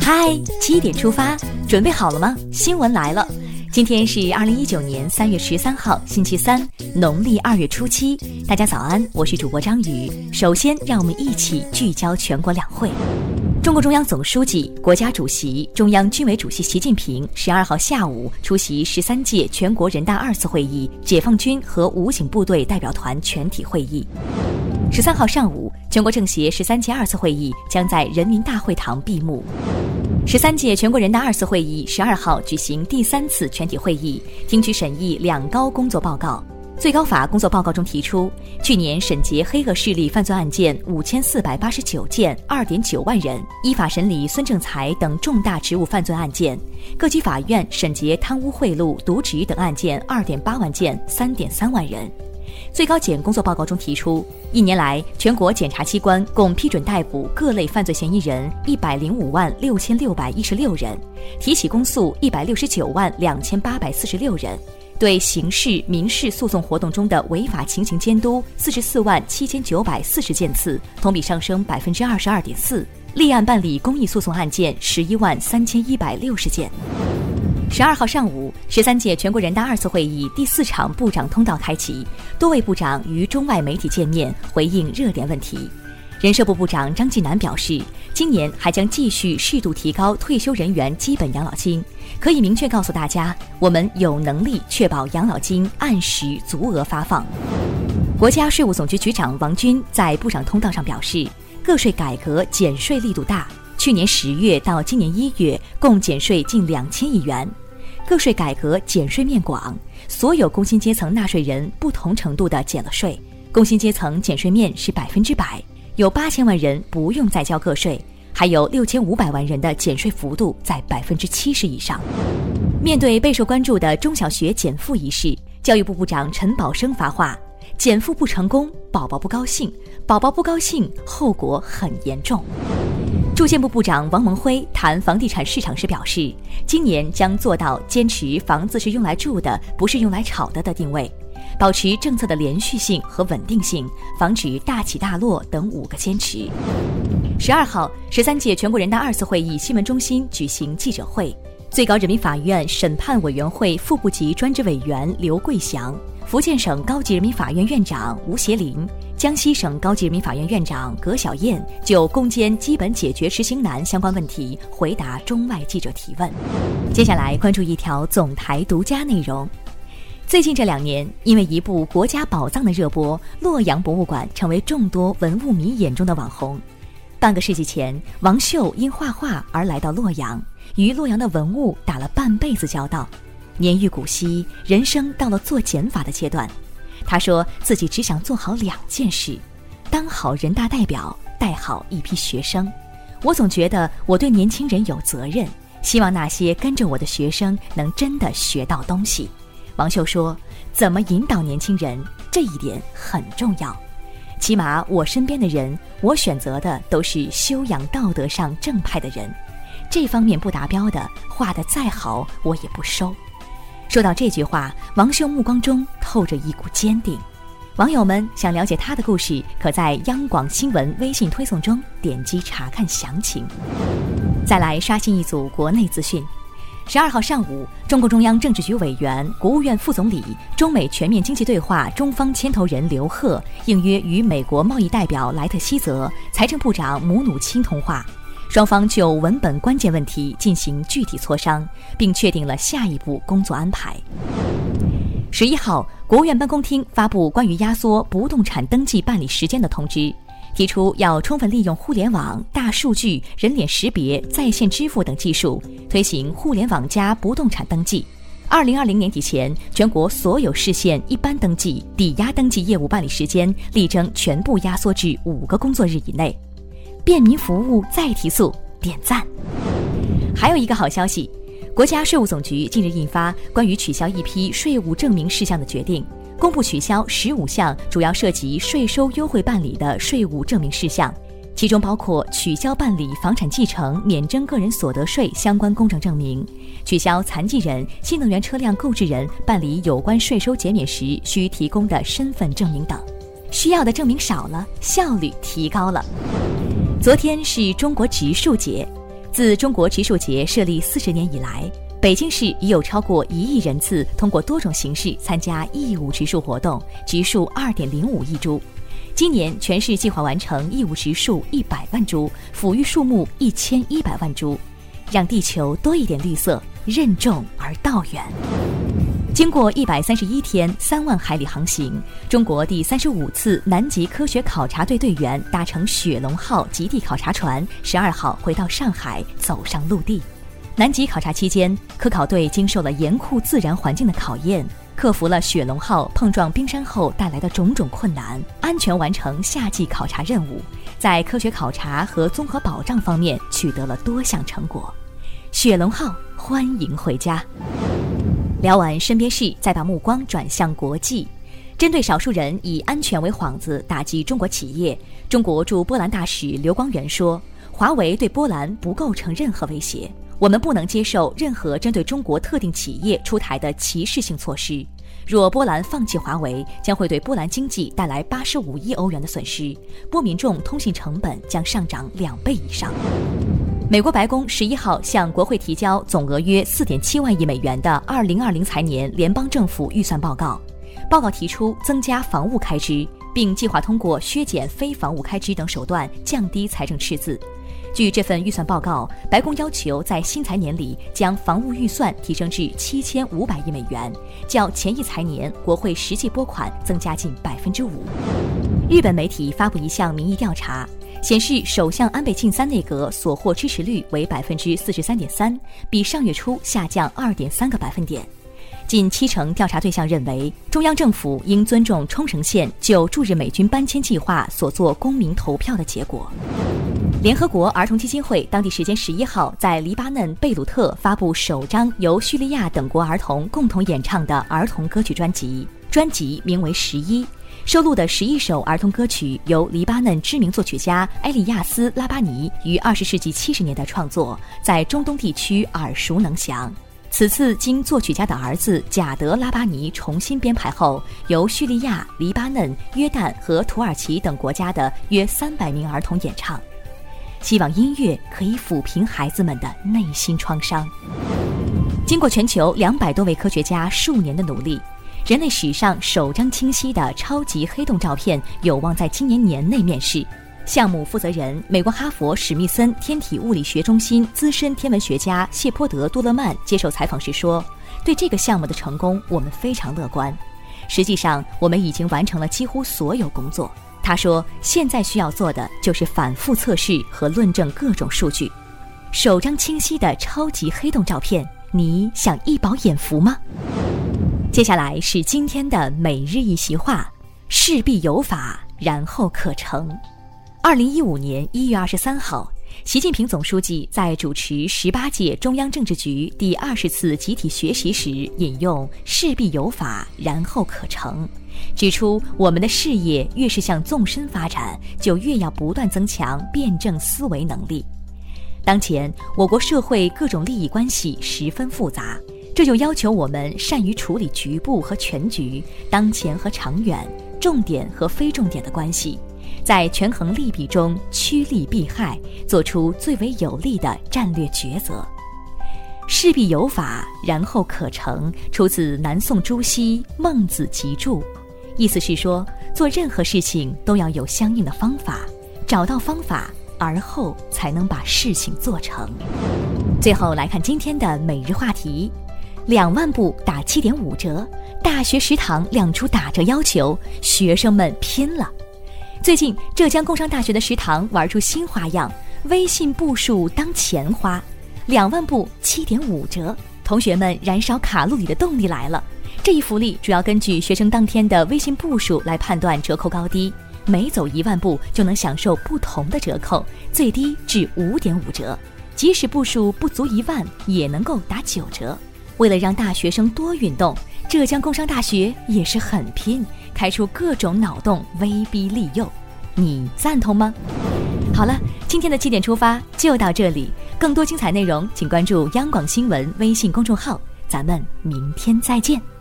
嗨，七点出发，准备好了吗？新闻来了，今天是二零一九年三月十三号，星期三，农历二月初七。大家早安，我是主播张宇。首先，让我们一起聚焦全国两会。中共中央总书记、国家主席、中央军委主席习近平十二号下午出席十三届全国人大二次会议解放军和武警部队代表团全体会议。十三号上午，全国政协十三届二次会议将在人民大会堂闭幕。十三届全国人大二次会议十二号举行第三次全体会议，听取审议两高工作报告。最高法工作报告中提出，去年审结黑恶势力犯罪案件五千四百八十九件，二点九万人；依法审理孙政才等重大职务犯罪案件，各级法院审结贪污贿赂、渎职等案件二点八万件，三点三万人。最高检工作报告中提出，一年来，全国检察机关共批准逮捕各类犯罪嫌疑人一百零五万六千六百一十六人，提起公诉一百六十九万两千八百四十六人，对刑事、民事诉讼活动中的违法情形监督四十四万七千九百四十件次，同比上升百分之二十二点四，立案办理公益诉讼案件十一万三千一百六十件。十二号上午，十三届全国人大二次会议第四场部长通道开启，多位部长与中外媒体见面，回应热点问题。人社部部长张继南表示，今年还将继续适度提高退休人员基本养老金，可以明确告诉大家，我们有能力确保养老金按时足额发放。国家税务总局局长王军在部长通道上表示，个税改革减税力度大。去年十月到今年一月，共减税近两千亿元，个税改革减税面广，所有工薪阶层纳税人不同程度的减了税，工薪阶层减税面是百分之百，有八千万人不用再交个税，还有六千五百万人的减税幅度在百分之七十以上。面对备受关注的中小学减负一事，教育部部长陈宝生发话：减负不成功，宝宝不高兴，宝宝不高兴，后果很严重。住建部部长王蒙辉谈房地产市场时表示，今年将做到坚持房子是用来住的，不是用来炒的的定位，保持政策的连续性和稳定性，防止大起大落等五个坚持。十二号，十三届全国人大二次会议新闻中心举行记者会，最高人民法院审判委员会副部级专职委员刘桂祥。福建省高级人民法院院长吴协林、江西省高级人民法院院长葛晓燕就攻坚基本解决执行难相关问题回答中外记者提问。接下来关注一条总台独家内容：最近这两年，因为一部国家宝藏的热播，洛阳博物馆成为众多文物迷眼中的网红。半个世纪前，王秀因画画而来到洛阳，与洛阳的文物打了半辈子交道。年逾古稀，人生到了做减法的阶段。他说自己只想做好两件事：当好人大代表，带好一批学生。我总觉得我对年轻人有责任，希望那些跟着我的学生能真的学到东西。王秀说：“怎么引导年轻人，这一点很重要。起码我身边的人，我选择的都是修养道德上正派的人。这方面不达标的，画得再好，我也不收。”说到这句话，王秀目光中透着一股坚定。网友们想了解他的故事，可在央广新闻微信推送中点击查看详情。再来刷新一组国内资讯。十二号上午，中共中央政治局委员、国务院副总理、中美全面经济对话中方牵头人刘鹤应约与美国贸易代表莱特希泽、财政部长姆努钦通话。双方就文本关键问题进行具体磋商，并确定了下一步工作安排。十一号，国务院办公厅发布关于压缩不动产登记办理时间的通知，提出要充分利用互联网、大数据、人脸识别、在线支付等技术，推行互联网加不动产登记。二零二零年底前，全国所有市县一般登记、抵押登记业务办理时间，力争全部压缩至五个工作日以内。便民服务再提速，点赞。还有一个好消息，国家税务总局近日印发关于取消一批税务证明事项的决定，公布取消十五项主要涉及税收优惠办理的税务证明事项，其中包括取消办理房产继承免征个人所得税相关公证证明，取消残疾人、新能源车辆购置人办理有关税收减免时需提供的身份证明等。需要的证明少了，效率提高了。昨天是中国植树节，自中国植树节设立四十年以来，北京市已有超过一亿人次通过多种形式参加义务植树活动，植树二点零五亿株。今年全市计划完成义务植树一百万株，抚育树木一千一百万株，让地球多一点绿色，任重而道远。经过一百三十一天、三万海里航行，中国第三十五次南极科学考察队队员搭乘雪龙号极地考察船，十二号回到上海，走上陆地。南极考察期间，科考队经受了严酷自然环境的考验，克服了雪龙号碰撞冰山后带来的种种困难，安全完成夏季考察任务，在科学考察和综合保障方面取得了多项成果。雪龙号欢迎回家。聊完身边事，再把目光转向国际。针对少数人以安全为幌子打击中国企业，中国驻波兰大使刘光源说：“华为对波兰不构成任何威胁，我们不能接受任何针对中国特定企业出台的歧视性措施。若波兰放弃华为，将会对波兰经济带来八十五亿欧元的损失，波民众通信成本将上涨两倍以上。”美国白宫十一号向国会提交总额约四点七万亿美元的二零二零财年联邦政府预算报告。报告提出增加防务开支，并计划通过削减非防务开支等手段降低财政赤字。据这份预算报告，白宫要求在新财年里将防务预算提升至七千五百亿美元，较前一财年国会实际拨款增加近百分之五。日本媒体发布一项民意调查。显示，首相安倍晋三内阁所获支持率为百分之四十三点三，比上月初下降二点三个百分点。近七成调查对象认为，中央政府应尊重冲绳县就驻日美军搬迁计划所做公民投票的结果。联合国儿童基金会当地时间十一号在黎巴嫩贝鲁特发布首张由叙利亚等国儿童共同演唱的儿童歌曲专辑，专辑名为《十一》。收录的十一首儿童歌曲由黎巴嫩知名作曲家埃利亚斯·拉巴尼于二十世纪七十年代创作，在中东地区耳熟能详。此次经作曲家的儿子贾德·拉巴尼重新编排后，由叙利亚、黎巴嫩、约旦和土耳其等国家的约三百名儿童演唱。希望音乐可以抚平孩子们的内心创伤。经过全球两百多位科学家数年的努力。人类史上首张清晰的超级黑洞照片有望在今年年内面世。项目负责人、美国哈佛史密森天体物理学中心资深天文学家谢泼德·多勒曼接受采访时说：“对这个项目的成功，我们非常乐观。实际上，我们已经完成了几乎所有工作。”他说：“现在需要做的就是反复测试和论证各种数据。首张清晰的超级黑洞照片，你想一饱眼福吗？”接下来是今天的每日一席话：事必有法，然后可成。二零一五年一月二十三号，习近平总书记在主持十八届中央政治局第二十次集体学习时，引用“事必有法，然后可成”，指出我们的事业越是向纵深发展，就越要不断增强辩证思维能力。当前，我国社会各种利益关系十分复杂。这就要求我们善于处理局部和全局、当前和长远、重点和非重点的关系，在权衡利弊中趋利避害，做出最为有利的战略抉择。事必有法，然后可成，出自南宋朱熹《孟子集注》，意思是说，做任何事情都要有相应的方法，找到方法，而后才能把事情做成。最后来看今天的每日话题。两万部打七点五折，大学食堂亮出打折要求，学生们拼了。最近，浙江工商大学的食堂玩出新花样，微信步数当钱花，两万步七点五折，同学们燃烧卡路里的动力来了。这一福利主要根据学生当天的微信步数来判断折扣高低，每走一万步就能享受不同的折扣，最低至五点五折，即使步数不足一万，也能够打九折。为了让大学生多运动，浙江工商大学也是很拼，开出各种脑洞，威逼利诱。你赞同吗？好了，今天的七点出发就到这里，更多精彩内容请关注央广新闻微信公众号，咱们明天再见。